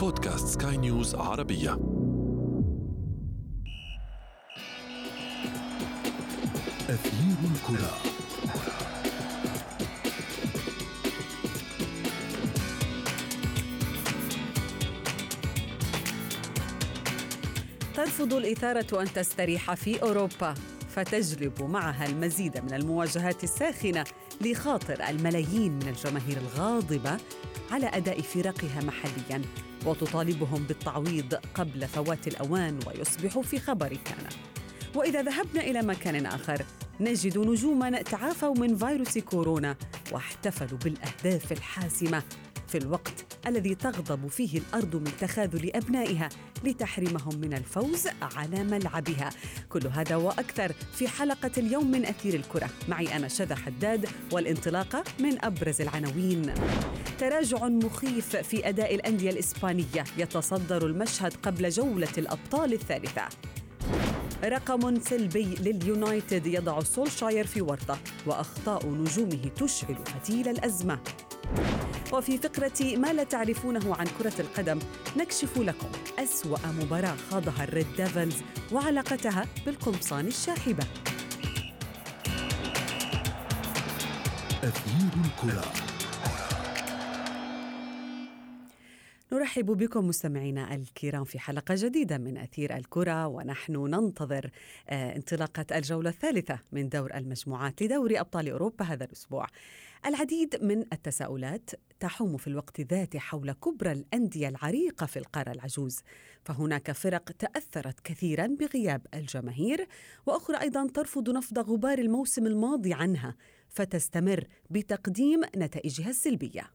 بودكاست سكاي نيوز عربية. أثير الكرة. ترفض الإثارة أن تستريح في أوروبا فتجلب معها المزيد من المواجهات الساخنة لخاطر الملايين من الجماهير الغاضبة على أداء فرقها محلياً. وتطالبهم بالتعويض قبل فوات الأوان ويصبح في خبر كان. وإذا ذهبنا إلى مكان آخر نجد نجوما تعافوا من فيروس كورونا واحتفلوا بالأهداف الحاسمة في الوقت الذي تغضب فيه الأرض من تخاذل أبنائها لتحرمهم من الفوز على ملعبها. كل هذا وأكثر في حلقة اليوم من أثير الكرة. معي أنا شذى حداد والانطلاقة من أبرز العناوين. تراجع مخيف في أداء الأندية الإسبانية. يتصدر المشهد قبل جولة الأبطال الثالثة. رقم سلبي لليونايتد. يضع سولشاير في ورطة وأخطاء نجومه تشعل فتيل الأزمة. وفي فقرة ما لا تعرفونه عن كرة القدم نكشف لكم أسوأ مباراة خاضها ال Red Devils وعلاقتها بالقمصان الشاحبة. أثير الكرة. نرحب بكم مستمعينا الكرام في حلقة جديدة من أثير الكرة ونحن ننتظر آه، انطلاقة الجولة الثالثة من دور المجموعات لدوري أبطال أوروبا هذا الأسبوع. العديد من التساؤلات تحوم في الوقت ذاته حول كبرى الأندية العريقة في القارة العجوز. فهناك فرق تأثرت كثيرا بغياب الجماهير وأخرى أيضا ترفض نفض غبار الموسم الماضي عنها فتستمر بتقديم نتائجها السلبية.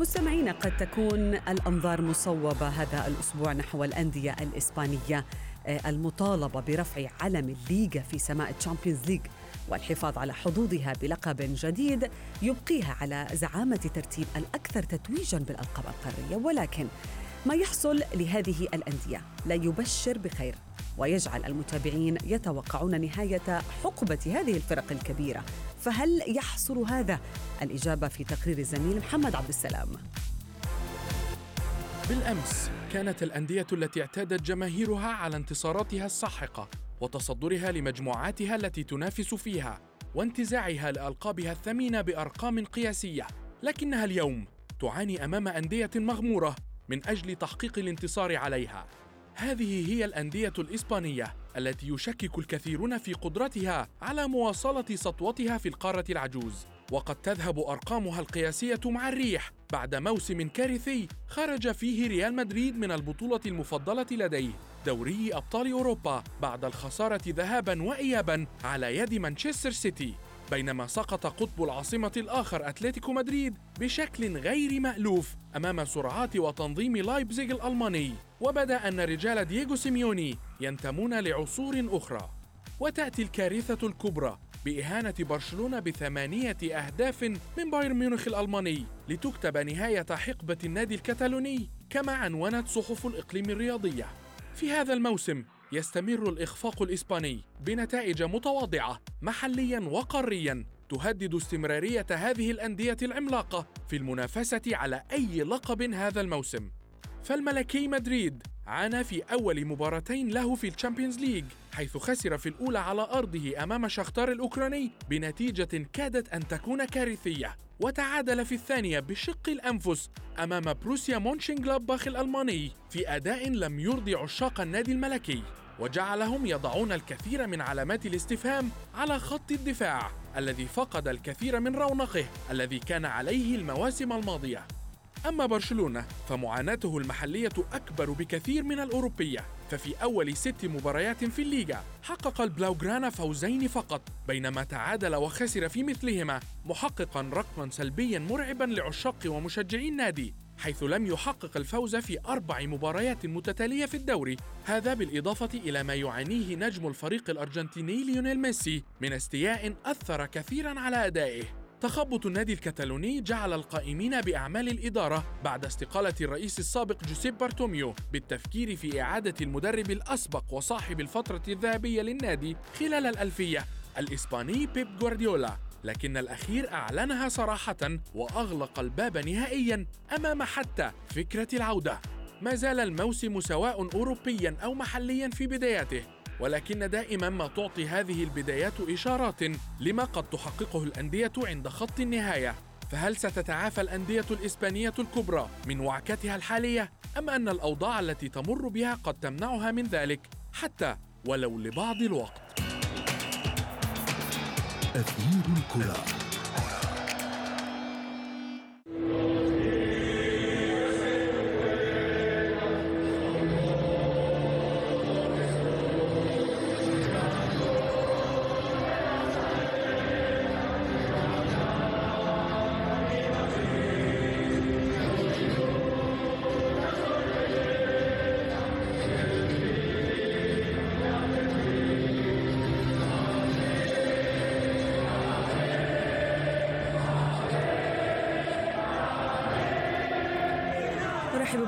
مستمعينا قد تكون الأنظار مصوبة هذا الأسبوع نحو الأندية الإسبانية آه، المطالبة برفع علم الليغا في سماء الشامبيونز ليج والحفاظ على حظوظها بلقب جديد يبقيها على زعامة ترتيب الأكثر تتويجا بالألقاب القارية. ولكن ما يحصل لهذه الأندية لا يبشر بخير ويجعل المتابعين يتوقعون نهاية حقبة هذه الفرق الكبيرة. فهل يحصل هذا؟ الإجابة في تقرير الزميل محمد عبد السلام. بالأمس كانت الأندية التي اعتادت جماهيرها على انتصاراتها الساحقة وتصدرها لمجموعاتها التي تنافس فيها وانتزاعها لألقابها الثمينه بأرقام قياسية. لكنها اليوم تعاني أمام أندية مغمورة من أجل تحقيق الانتصار عليها. هذه هي الأندية الإسبانية التي يشكك الكثيرون في قدرتها على مواصلة سطوتها في القارة العجوز. وقد تذهب أرقامها القياسية مع الريح بعد موسم كارثي خرج فيه ريال مدريد من البطولة المفضلة لديه دوري أبطال أوروبا بعد الخسارة ذهابا وإيابا على يد مانشستر سيتي. بينما سقط قطب العاصمة الآخر أتلتيكو مدريد بشكل غير مألوف أمام سرعات وتنظيم لايبزيغ الألماني وبدأ أن رجال دييغو سيميوني ينتمون لعصور أخرى. وتأتي الكارثة الكبرى بإهانة برشلونة بثمانية أهداف من بايرن ميونخ الألماني لتكتب نهاية حقبة النادي الكتالوني كما عنونت صحف الإقليم الرياضية. في هذا الموسم يستمر الإخفاق الإسباني بنتائج متواضعة محليا وقاريا تهدد استمرارية هذه الأندية العملاقة في المنافسة على أي لقب هذا الموسم. فالملكي مدريد عانى في أول مباراتين له في الشامبيونز ليج حيث خسر في الأولى على أرضه أمام شختار الأوكراني بنتيجة كادت أن تكون كارثية وتعادل في الثانية بشق الأنفس أمام بروسيا مونشنغلاباخ الألماني في أداء لم يرضي عشاق النادي الملكي وجعلهم يضعون الكثير من علامات الاستفهام على خط الدفاع الذي فقد الكثير من رونقه الذي كان عليه المواسم الماضية. أما برشلونة فمعاناته المحلية أكبر بكثير من الأوروبية. ففي أول ست مباريات في الليغا حقق البلاوغرانا فوزين فقط بينما تعادل وخسر في مثلهما محققا رقما سلبيا مرعبا لعشاق ومشجعي النادي حيث لم يحقق الفوز في أربع مباريات متتالية في الدوري. هذا بالإضافة إلى ما يعانيه نجم الفريق الأرجنتيني ليونيل ميسي من استياء أثر كثيرا على أدائه. تخبط النادي الكتالوني جعل القائمين بأعمال الإدارة بعد استقالة الرئيس السابق جوسيب بارتوميو بالتفكير في إعادة المدرب الأسبق وصاحب الفترة الذهبية للنادي خلال الألفية الإسباني بيب غوارديولا لكن الأخير أعلنها صراحة وأغلق الباب نهائيا أمام حتى فكرة العودة. ما زال الموسم سواء أوروبيا أو محليا في بداياته. ولكن دائما ما تعطي هذه البدايات إشارات لما قد تحققه الأندية عند خط النهاية. فهل ستتعافى الأندية الإسبانية الكبرى من وعكتها الحالية؟ أم أن الأوضاع التي تمر بها قد تمنعها من ذلك؟ حتى ولو لبعض الوقت. أثير الكرة.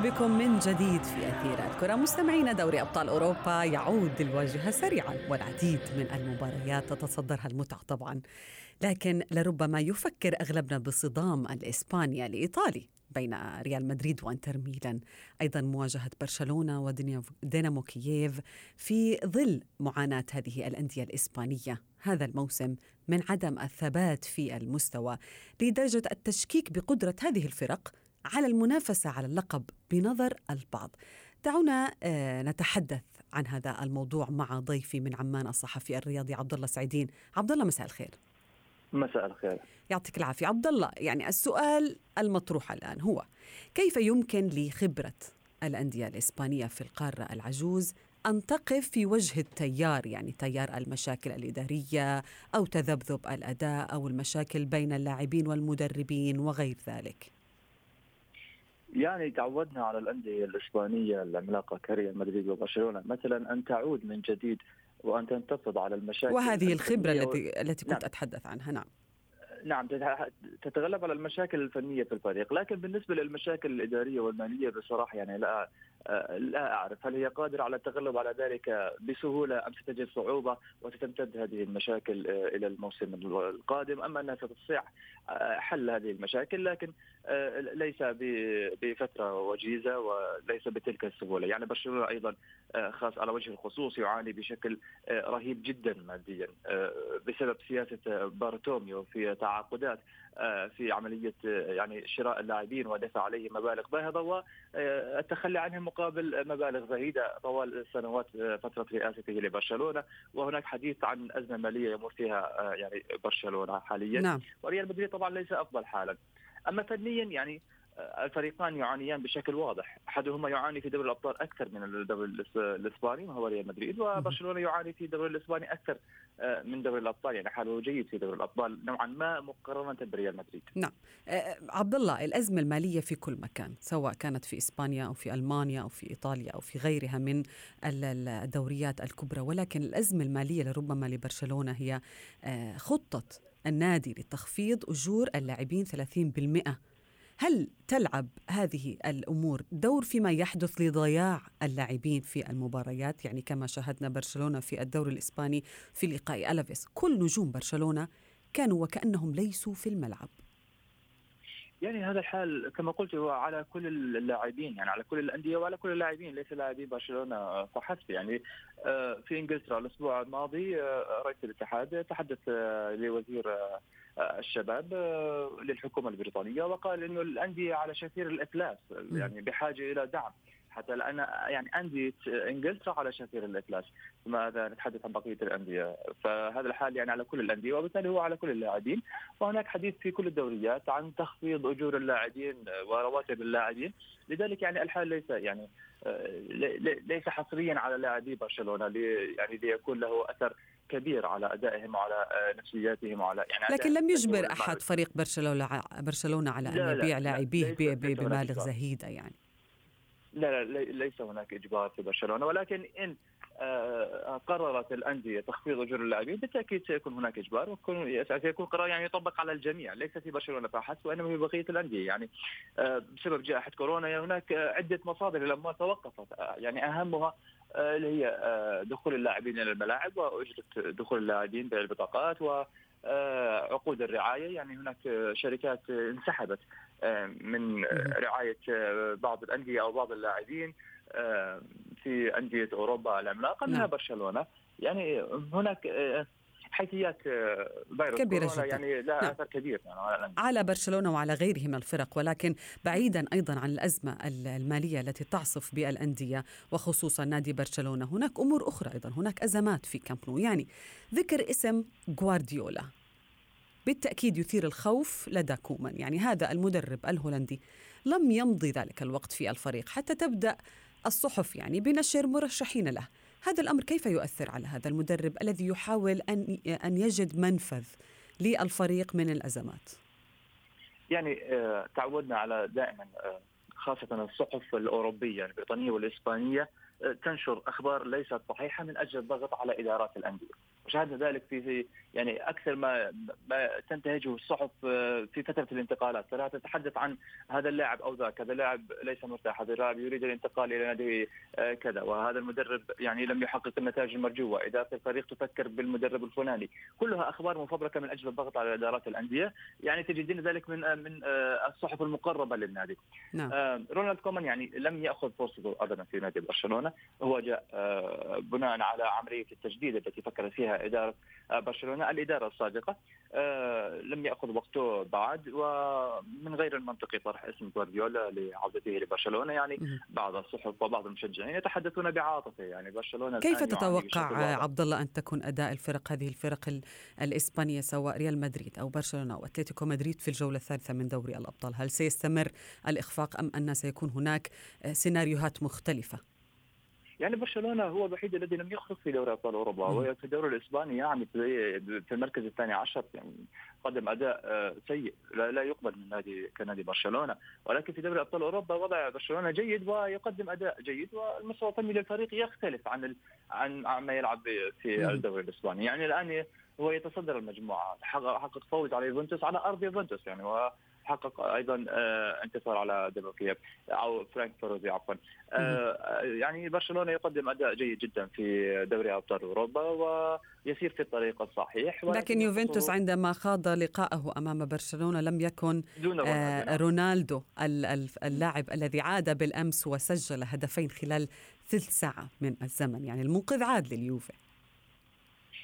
بكم من جديد في أثير الكرة. مستمعين دوري أبطال أوروبا يعود للواجهة سريعا والعديد من المباريات تتصدرها المتعة طبعا. لكن لربما يفكر أغلبنا بصدام الإسبانيا لإيطالي بين ريال مدريد وإنتر ميلان. أيضا مواجهة برشلونة ودينامو كييف في ظل معاناة هذه الأندية الإسبانية هذا الموسم من عدم الثبات في المستوى. لدرجة التشكيك بقدرة هذه الفرق على المنافسة على اللقب بنظر البعض. دعونا آه، نتحدث عن هذا الموضوع مع ضيفي من عمان الصحفي الرياضي عبد الله سعيدين. عبد الله مساء الخير. مساء الخير يعطيك العافية عبد الله، يعني السؤال المطروح الآن هو كيف يمكن لخبرة الأندية الإسبانية في القارة العجوز أن تقف في وجه التيار يعني تيار المشاكل الإدارية أو تذبذب الأداء أو المشاكل بين اللاعبين والمدربين وغير ذلك يعني تعودنا على الأندية الإسبانية العملاقة كريال مدريد وبرشلونة. مثلا أن تعود من جديد وأن تنتفض على المشاكل وهذه الفنية التي التي كنت نعم. أتحدث عنها. نعم. نعم تتغلب على المشاكل الفنية في الفريق، لكن بالنسبة للمشاكل الإدارية والمالية بصراحة يعني لا لا أعرف هل هي قادرة على التغلب على ذلك بسهولة أم ستجد صعوبة وستمتد هذه المشاكل آه، إلى الموسم القادم؟ ام أنها ستستطيع آه، حل هذه المشاكل لكن آه، ليس ب- بفترة وجيزة وليس بتلك السهولة، يعني برشلونة أيضا آه، خاص على وجه الخصوص يعاني بشكل رهيب جدا ماديا بسبب سياسة آه، بارتوميو في تعاقدات في عملية آه، يعني شراء اللاعبين ودفع عليهم مبالغ باهظة والتخلي عنهم مقابل مبالغ زهيدة طوال سنوات آه، فترة رئاسته لبرشلونة. وهناك حديث عن أزمة مالية يمر فيها آه، يعني برشلونة حاليا. نعم. وريال مدريد طبعا ليس أفضل حالا. أما فنيا يعني الفريقان يعانيان بشكل واضح. أحدهما يعاني في دوري الأبطال أكثر من الدوري الإسباني وهو ريال مدريد وبرشلونة يعاني في الدوري الإسباني أكثر آه، من دوري الأبطال يعني حاله جيد في دوري الأبطال نوعا ما مقارنة بريال مدريد. آه، عبد الله الأزمة المالية في كل مكان سواء كانت في إسبانيا أو في ألمانيا أو في إيطاليا أو في غيرها من ال- ال- الدوريات الكبرى ولكن الأزمة المالية لربما لبرشلونة هي آه، خطة النادي لتخفيض أجور اللاعبين 30% هل تلعب هذه الأمور دور فيما يحدث لضياع اللاعبين في المباريات؟ يعني كما شاهدنا برشلونة في الدوري الإسباني في لقاء ألافيس كل نجوم برشلونة كانوا وكأنهم ليسوا في الملعب. يعني هذا الحال كما قلت هو على كل اللاعبين يعني على كل الأندية وعلى كل اللاعبين ليس لاعبي برشلونة فحسب. يعني آه، في إنجلترا الأسبوع الماضي آه، رئيس الاتحاد تحدث آه، لوزير الشباب آه، للحكومة البريطانية وقال إنه الأندية على شفير الإفلاس يعني بحاجة إلى دعم. حتى الآن يعني أندية إنجلترا على شفير الإفلاس ماذا نتحدث عن بقية الأندية؟ فهذا الحال يعني على كل الأندية وبالتالي هو على كل اللاعبين. وهناك حديث في كل الدوريات عن تخفيض أجور اللاعبين ورواتب اللاعبين. لذلك يعني الحال ليس يعني آه، لي- لي- ليس حصريا على لاعبي برشلونة يعني ليكون له أثر كبير على أدائهم وعلى آه، نفسياتهم وعلى يعني لكن لم يجبر أحد فريق برشلونة برشلونة على أن يبيع لا، لاعبيه بمبالغ. زهيدة يعني. لا لا لي- ليس هناك إجبار في برشلونة ولكن إن آه، قررت الأندية تخفيض أجور اللاعبين بالتأكيد سيكون هناك إجبار ويكون سيكون قرار يعني يطبق على الجميع ليس في برشلونة فحسب وإنما في بقية الأندية يعني. آه، بسبب جائحة كورونا هناك عدة مصادر للاموال توقفت يعني أهمها اللي هي دخول اللاعبين إلى الملاعب واجره دخول اللاعبين بالبطاقات و عقود الرعاية. يعني هناك شركات انسحبت من رعاية بعض الأندية أو بعض اللاعبين في أندية أوروبا العملاقة منها نعم. برشلونة. يعني هناك حيثيات فيروس كبيرة جدا. يعني لا نعم. أثر كبير. يعني على, برشلونة وعلى غيره من الفرق ولكن بعيدا أيضا عن الأزمة المالية التي تعصف بالأندية وخصوصا نادي برشلونة. هناك أمور أخرى أيضا هناك أزمات في كامب نو. يعني ذكر اسم غوارديولا. بالتأكيد يثير الخوف لدى كومان. يعني هذا المدرب الهولندي لم يمضي ذلك الوقت في الفريق حتى تبدأ الصحف يعني بنشر مرشحين له. هذا الأمر كيف يؤثر على هذا المدرب الذي يحاول أن أن يجد منفذ للفريق من الأزمات؟ يعني آه، تعودنا على دائما آه، خاصة الصحف الأوروبية البريطانية والإسبانية آه، تنشر أخبار ليست صحيحة من أجل الضغط على إدارات الأندية. وشاهدنا ذلك في يعني أكثر ما ما تنتهجه الصحف آه، في فترة الانتقالات. فلا تتحدث عن هذا اللاعب أو ذاك. هذا اللاعب ليس مرتاح. هذا اللاعب يريد الانتقال إلى نادي آه، كذا. وهذا المدرب يعني لم يحقق النتائج المرجوة. إدارة الفريق تفكر بالمدرب الفلاني. كلها أخبار مفبركة من أجل الضغط على إدارات الأندية. يعني تجدين ذلك من من الصحف المقربة للنادي. نعم. رونالد كومان يعني لم يأخذ فرصته ابدا في نادي برشلونة. هو جاء بناء على عملية التجديد التي فكر فيها إدارة برشلونة الإدارة السابقه آه، لم يأخذ وقته بعد ومن غير المنطقي طرح اسم جوارديولا لعودته لبرشلونة. يعني بعض الصحف وبعض المشجعين يتحدثون بعاطفة. يعني برشلونة كيف تتوقع عبد الله أن يكون أداء الفرق هذه الفرق الإسبانية سواء ريال مدريد أو برشلونة أو أتلتيكو مدريد في الجولة الثالثة من دوري الأبطال؟ هل سيستمر الإخفاق أم أن سيكون هناك سيناريوهات مختلفة؟ يعني برشلونة هو الوحيد الذي لم يخرج في دوري أبطال أوروبا وفي الدوري الإسباني يعني في المركز الثاني عشر يعني قدم أداء آه، سيء لا, لا يقبل من نادي كنادي برشلونة. ولكن في دوري أبطال أوروبا وضع برشلونة جيد ويقدم أداء جيد والمستوى الفني للفريق يختلف عن عن ما يلعب في الدوري الإسباني. يعني الآن هو يتصدر المجموعة حقق فوز على يوفنتوس على أرض يوفنتوس يعني حقق أيضا آه، انتصار على دينامو كييف أو فرانك فروزي عفوا. آه، يعني برشلونة يقدم أداء جيد جدا في دوري أبطال أوروبا ويسير في الطريق الصحيح. لكن يوفنتوس عندما خاض لقاءه أمام برشلونة لم يكن دون آه رونالدو. اللاعب الذي عاد بالأمس وسجل هدفين خلال ثلث ساعة من الزمن. يعني المنقذ عاد لليوفي.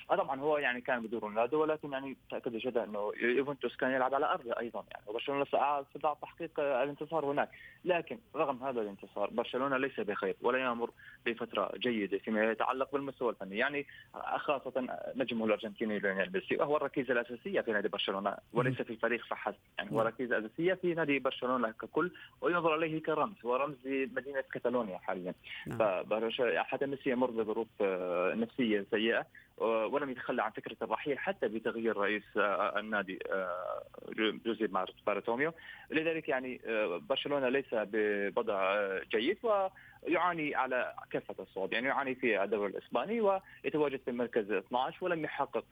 طبعا هو يعني كان بدون رونالدو ولكن يعني تأكد جدا إنه يوفنتوس كان يلعب على أرضه أيضا. يعني وبرشلونه استطاع تحقيق الانتصار هناك. لكن رغم هذا الانتصار برشلونة ليس بخير ولا يمر بفترة جيدة فيما يتعلق بالمستوى الفني. يعني خاصة نجمه الارجنتيني ليونيل ميسي وهو الركيزة الأساسية في نادي برشلونة وليس في الفريق فحسب. يعني هو ركيزة أساسية في نادي برشلونة ككل وينظر اليه كرمز هو رمز لمدينة كاتالونيا حاليا. نعم. حتى ميسي يمر بظروف آه، نفسية سيئة. ولم يتخلى عن فكرة الرحيل حتى بتغيير رئيس آه، النادي آه، جوسيب بارتوميو لذلك يعني آه، برشلونة ليس بوضع جيد ويعاني على كافة الصعد. يعني يعاني في الدوري الإسباني ويتواجد في المركز 12 ولم يحقق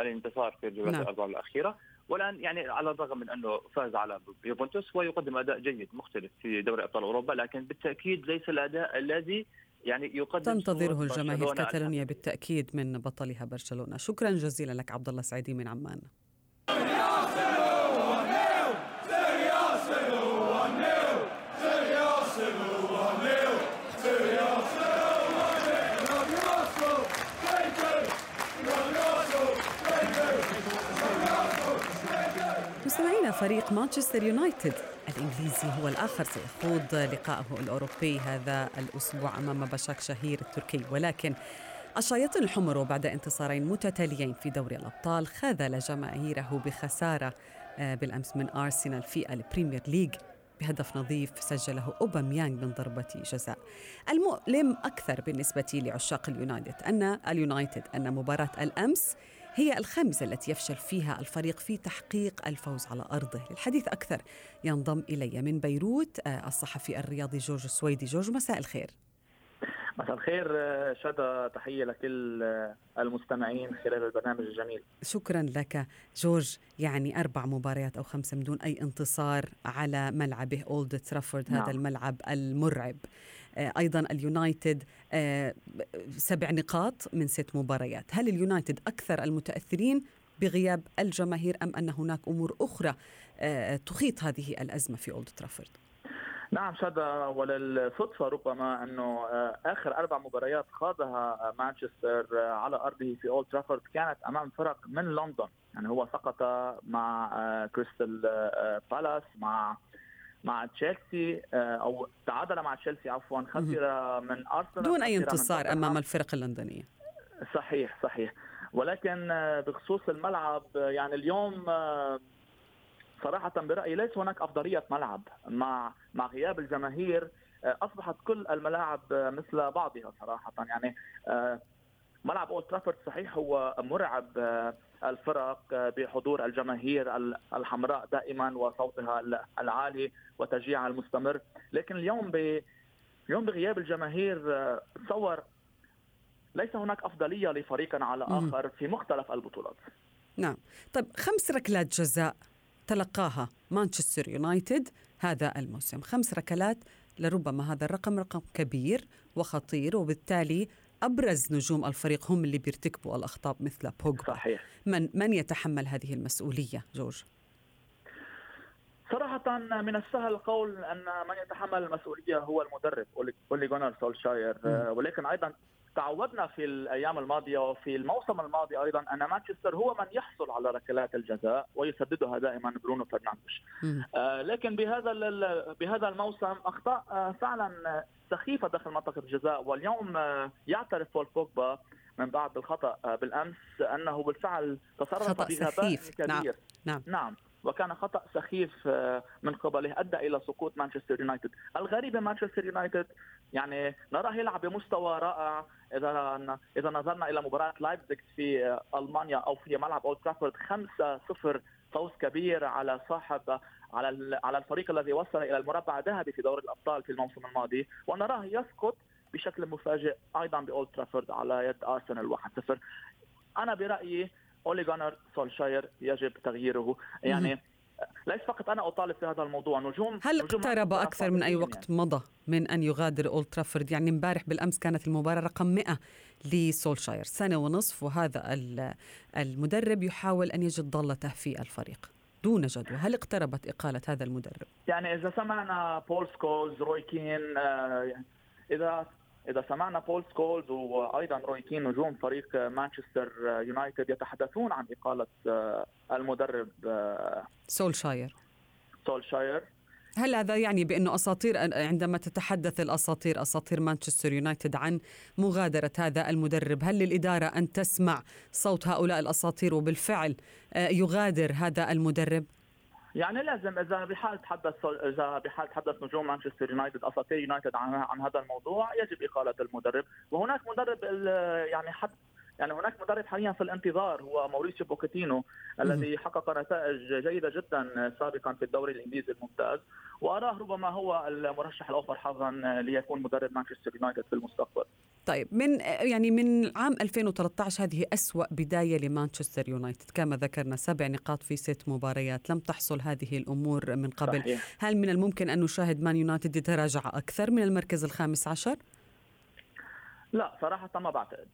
الانتصار في الجولات نعم. الأربعة الأخيرة. والآن يعني على الرغم من أنه فاز على يوفنتوس ويقدم أداء جيد مختلف في دوري أبطال أوروبا لكن بالتأكيد ليس الأداء الذي يعني يقدم تنتظره الجماهير كاتالونيا بالتأكيد من بطلها برشلونة. شكرا جزيلا لك عبد الله سعيدي من عمان. فريق مانشستر يونايتد. الإنجليزي هو الآخر سيخوض لقاءه الأوروبي هذا الأسبوع أمام باشاك شهير التركي. ولكن الشياطين الحمر بعد انتصارين متتاليين في دوري الأبطال خذل جماهيره بخسارة آه، بالأمس من أرسنال في البريمير ليج بهدف نظيف سجله أوباميانغ من ضربة جزاء. المؤلم أكثر بالنسبة لعشاق اليونايتد أن اليونايتد أن مباراة الأمس هي الخامسة التي يفشل فيها الفريق في تحقيق الفوز على أرضه. للحديث أكثر ينضم إلي من بيروت آه، الصحفي الرياضي جورج السويدي جورج مساء الخير. مساء الخير شدا تحية لكل المستمعين خلال البرنامج الجميل شكرا لك جورج يعني أربع مباريات أو خمسة من دون أي انتصار على ملعبه أولد ترافورد نعم. هذا الملعب المرعب آه، أيضا اليونايتد آه، سبع نقاط من ست مباريات هل اليونايتد أكثر المتأثرين بغياب الجماهير أم أن هناك أمور أخرى آه، تحيط هذه الأزمة في أولد ترافورد؟ نعم شذا وللصدفة ربما أنه آه، آخر أربع مباريات خاضها مانشستر آه، على أرضه في أولد ترافورد كانت أمام فرق من لندن. يعني هو سقط مع آه، كريستال بالاس مع مع تشيلسي أو تعادل مع تشيلسي عفوا خسر من أرسنال دون أي انتصار أمام الفرق اللندنية. صحيح صحيح. ولكن بخصوص الملعب يعني اليوم صراحة برأيي ليس هناك أفضلية ملعب. مع مع غياب الجماهير آه، أصبحت كل الملاعب مثل بعضها صراحة. يعني آه، ملعب أولد ترافورد صحيح هو مرعب آه، الفرق بحضور الجماهير الحمراء دائما وصوتها العالي وتشجيعها المستمر. لكن اليوم ب اليوم بغياب الجماهير تصور ليس هناك أفضلية لفريق على آخر في مختلف البطولات. نعم. طيب خمس ركلات جزاء. تلقاها مانشستر يونايتد هذا الموسم. خمس ركلات لربما هذا الرقم رقم كبير وخطير وبالتالي أبرز نجوم الفريق هم اللي بيرتكبوا الأخطاء مثل بوجبا. صحيح. من من يتحمل هذه المسؤولية؟ جورج. صراحة من السهل القول أن من يتحمل المسؤولية هو المدرب أولي جونر سولشاير. ولكن أيضا تعودنا في الأيام الماضية وفي الموسم الماضي أيضا أن مانشستر هو من يحصل على ركلات الجزاء ويسددها دائما برونو فرنانديش. آه لكن بهذا بهذا الموسم أخطاء آه فعلا سخيفة داخل منطقة الجزاء. واليوم آه يعترف بول بوجبا من بعد الخطأ آه بالأمس أنه بالفعل تصرف بغباء كبير نعم. نعم. نعم. وكان خطأ سخيف آه، من قبله أدى إلى سقوط مانشستر يونايتد، الغريب مانشستر يونايتد يعني نراه يلعب بمستوى رائع. إذا إذا نظرنا إلى مباراة لايبزيج في آه، ألمانيا أو في ملعب اولد ترافورد 5-0 فوز كبير على صاحب على على الفريق الذي وصل إلى المربع الذهبي في دوري الأبطال في الموسم الماضي. ونراه يسقط بشكل مفاجئ أيضا باولد ترافورد على يد ارسنال 1-0 أنا برأيي أولي غونار سولشاير يجب تغييره. يعني ليس فقط أنا أطالب في هذا الموضوع نجوم هل نجوم اقترب أكثر من أي وقت يعني. مضى من أن يغادر أولد ترافورد يعني امبارح بالأمس كانت المباراة رقم 100 لسولشاير سنة ونصف وهذا المدرب يحاول أن يجد ضالته في الفريق دون جدوى هل اقتربت إقالة هذا المدرب؟ يعني إذا سمعنا بول سكولز روي كين آه، إذا إذا سمعنا بول سكولز وأيضا روي كين نجوم فريق مانشستر يونايتد يتحدثون عن إقالة آه، المدرب آه، سولشاير سولشاير هل هذا يعني بأنه أساطير عندما تتحدث الأساطير أساطير مانشستر يونايتد عن مغادرة هذا المدرب، هل للإدارة أن تسمع صوت هؤلاء الأساطير وبالفعل آه، يغادر هذا المدرب؟ يعني لازم إذا بحال تحدث إذا بحال تحدث نجوم مانشستر يونايتد أساطير يونايتد عن عن هذا الموضوع يجب إقالة المدرب. وهناك مدرب يعني حد يعني هناك مدرب حاليا في الانتظار هو موريسيو بوكيتينو الذي حقق نتائج جيدة جدا سابقا في الدوري الإنجليزي الممتاز وأراه ربما هو المرشح الأوفر حظا ليكون مدرب مانشستر يونايتد في المستقبل. طيب من يعني من عام 2013 هذه أسوأ بداية لمانشستر يونايتد كما ذكرنا سبع نقاط في ست مباريات لم تحصل هذه الأمور من قبل صحيح. هل من الممكن أن نشاهد مان يونايتد يتراجع أكثر من المركز الخامس عشر؟ لا صراحة ما بعتقد.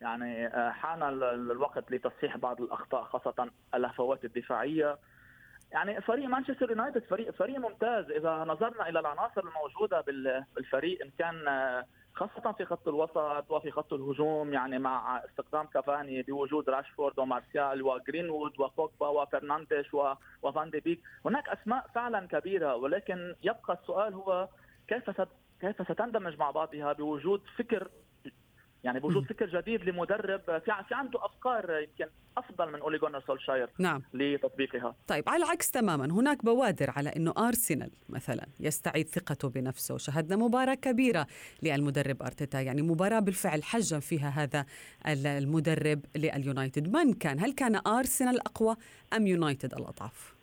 يعني آه، حان الوقت لتصحيح بعض الأخطاء خاصة الهفوات الدفاعية. يعني فريق مانشستر يونايتد فريق فريق ممتاز. إذا نظرنا إلى العناصر الموجودة بالفريق إن كان آه، خاصة في خط الوسط وفي خط الهجوم يعني مع استخدام كافاني بوجود راشفورد ومارسيال وجرينوود وبوجبا وفرنانديش وفان دي بيك هناك أسماء فعلا كبيرة. ولكن يبقى السؤال هو كيف كيف ستندمج مع بعضها بوجود فكر يعني بوجود فكر جديد لمدرب في في عنده أفكار يمكن أفضل من أولي جونار سولشاير نعم. لتطبيقها. طيب على العكس تماما هناك بوادر على إنه أرسنال مثلا يستعيد ثقته بنفسه. شهدنا مباراة كبيرة للمدرب أرتيتا يعني مباراة بالفعل حجم فيها هذا المدرب لليونايتد. من كان؟ هل كان أرسنال أقوى أم يونايتد الأضعف؟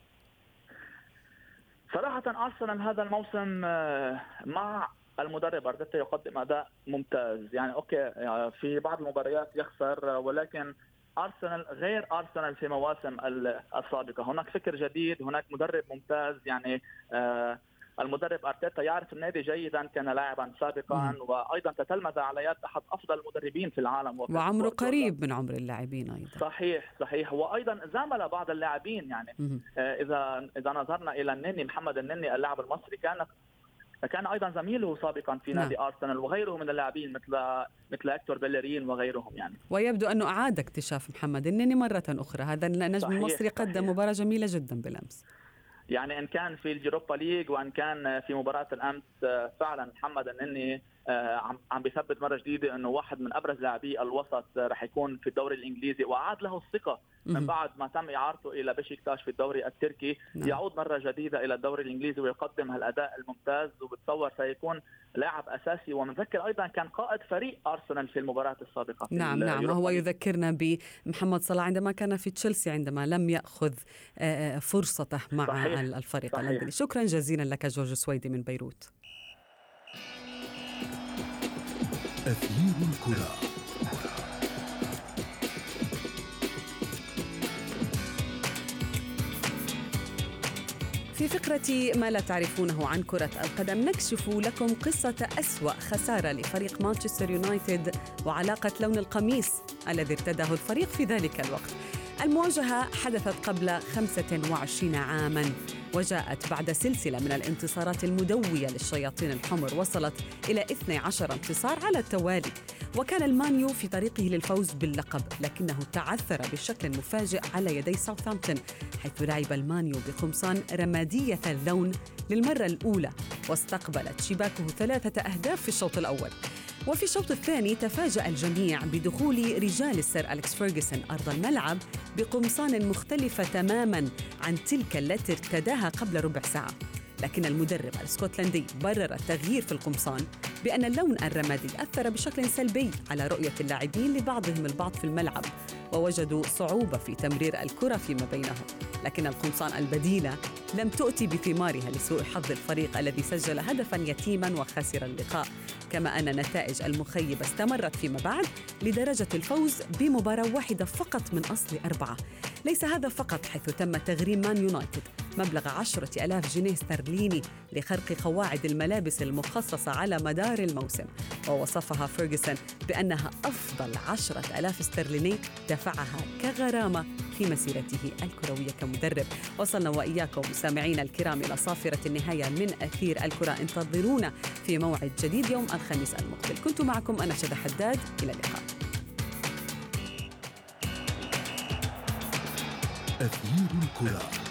صراحة أرسنال هذا الموسم آه، مع المدرب أرتيتا يقدم أداء ممتاز. يعني أوكي يعني في بعض المباريات يخسر ولكن أرسنال غير أرسنال في مواسم السابقة، هناك فكر جديد، هناك مدرب ممتاز. يعني آه المدرب أرتيتا يعرف النادي جيدا كان لاعبا سابقا. وأيضا تتلمذ على يد أحد أفضل المدربين في العالم. وعمره قريب من عمر اللاعبين أيضا. صحيح صحيح. وأيضا زامل بعض اللاعبين. يعني. آه اذا إذا نظرنا إلى النني محمد النني اللاعب المصري كان كان أيضا زميله سابقا في نادي نعم. أرسنال وغيره من اللاعبين مثل مثل هيكتور بيليرين وغيرهم يعني. ويبدو أنه أعاد اكتشاف محمد النني مرة أخرى. هذا النجم المصري قدم مباراة جميلة جدا بالأمس. يعني إن كان في اليوروبا ليج وإن كان في مباراة الأمس فعلا محمد النني عم عم بيثبت مرة جديدة إنه واحد من أبرز لاعبي الوسط رح يكون في الدوري الإنجليزي واعاد له الثقة من بعد ما تم إعارته إلى بشكتاش في الدوري التركي. نعم. يعود مرة جديدة إلى الدوري الإنجليزي ويقدم هالأداء الممتاز وبتصور سيكون لاعب أساسي. ومنذكر أيضا كان قائد فريق أرسنال في المباراة السابقة نعم نعم. وهو يذكرنا بمحمد صلاح عندما كان في تشيلسي عندما لم يأخذ آه، آه، فرصته مع صحيح. الفريق اللندني شكرا جزيلا لك جورج سويدي من بيروت. أثير الكرة. في فقرة ما لا تعرفونه عن كرة القدم نكشف لكم قصة أسوأ خسارة لفريق مانشستر يونايتد وعلاقة لون القميص الذي ارتداه الفريق في ذلك الوقت. المواجهة حدثت قبل 25 عاماً. وجاءت بعد سلسلة من الانتصارات المدوية للشياطين الحمر وصلت إلى 12 انتصار على التوالي. وكان المانيو في طريقه للفوز باللقب لكنه تعثر بشكل مفاجئ على يدي ساوثهامبتون حيث لعب المان يو بقمصان رمادية اللون للمرة الأولى واستقبلت شباكه ثلاثة أهداف في الشوط الأول. وفي الشوط الثاني تفاجأ الجميع بدخول رجال السير أليكس فيرغسون أرض الملعب بقمصان مختلفة تماما عن تلك التي ارتداها قبل ربع ساعة. لكن المدرب الاسكتلندي برر التغيير في القمصان بأن اللون الرمادي أثر بشكل سلبي على رؤية اللاعبين لبعضهم البعض في الملعب ووجدوا صعوبة في تمرير الكرة فيما بينهم. لكن القمصان البديلة لم تؤتي بثمارها لسوء حظ الفريق الذي سجل هدفا يتيما وخسر اللقاء. كما أن نتائج المخيبة استمرت فيما بعد لدرجة الفوز بمباراة واحدة فقط من أصل أربعة. ليس هذا فقط حيث تم تغريم مان يونايتد مبلغ عشرة ألاف جنيه استرليني لخرق قواعد الملابس المخصصة على مدار الموسم. ووصفها فيرغسون بأنها أفضل عشرة ألاف استرليني دفعها كغرامة في مسيرته الكروية كمدرب. وصلنا وإياكم سامعين الكرام إلى صافرة النهاية من أثير الكرة. انتظرونا في موعد جديد يوم الخميس المقبل. كنت معكم أنا شد حداد. إلى اللقاء. أثير الكرة.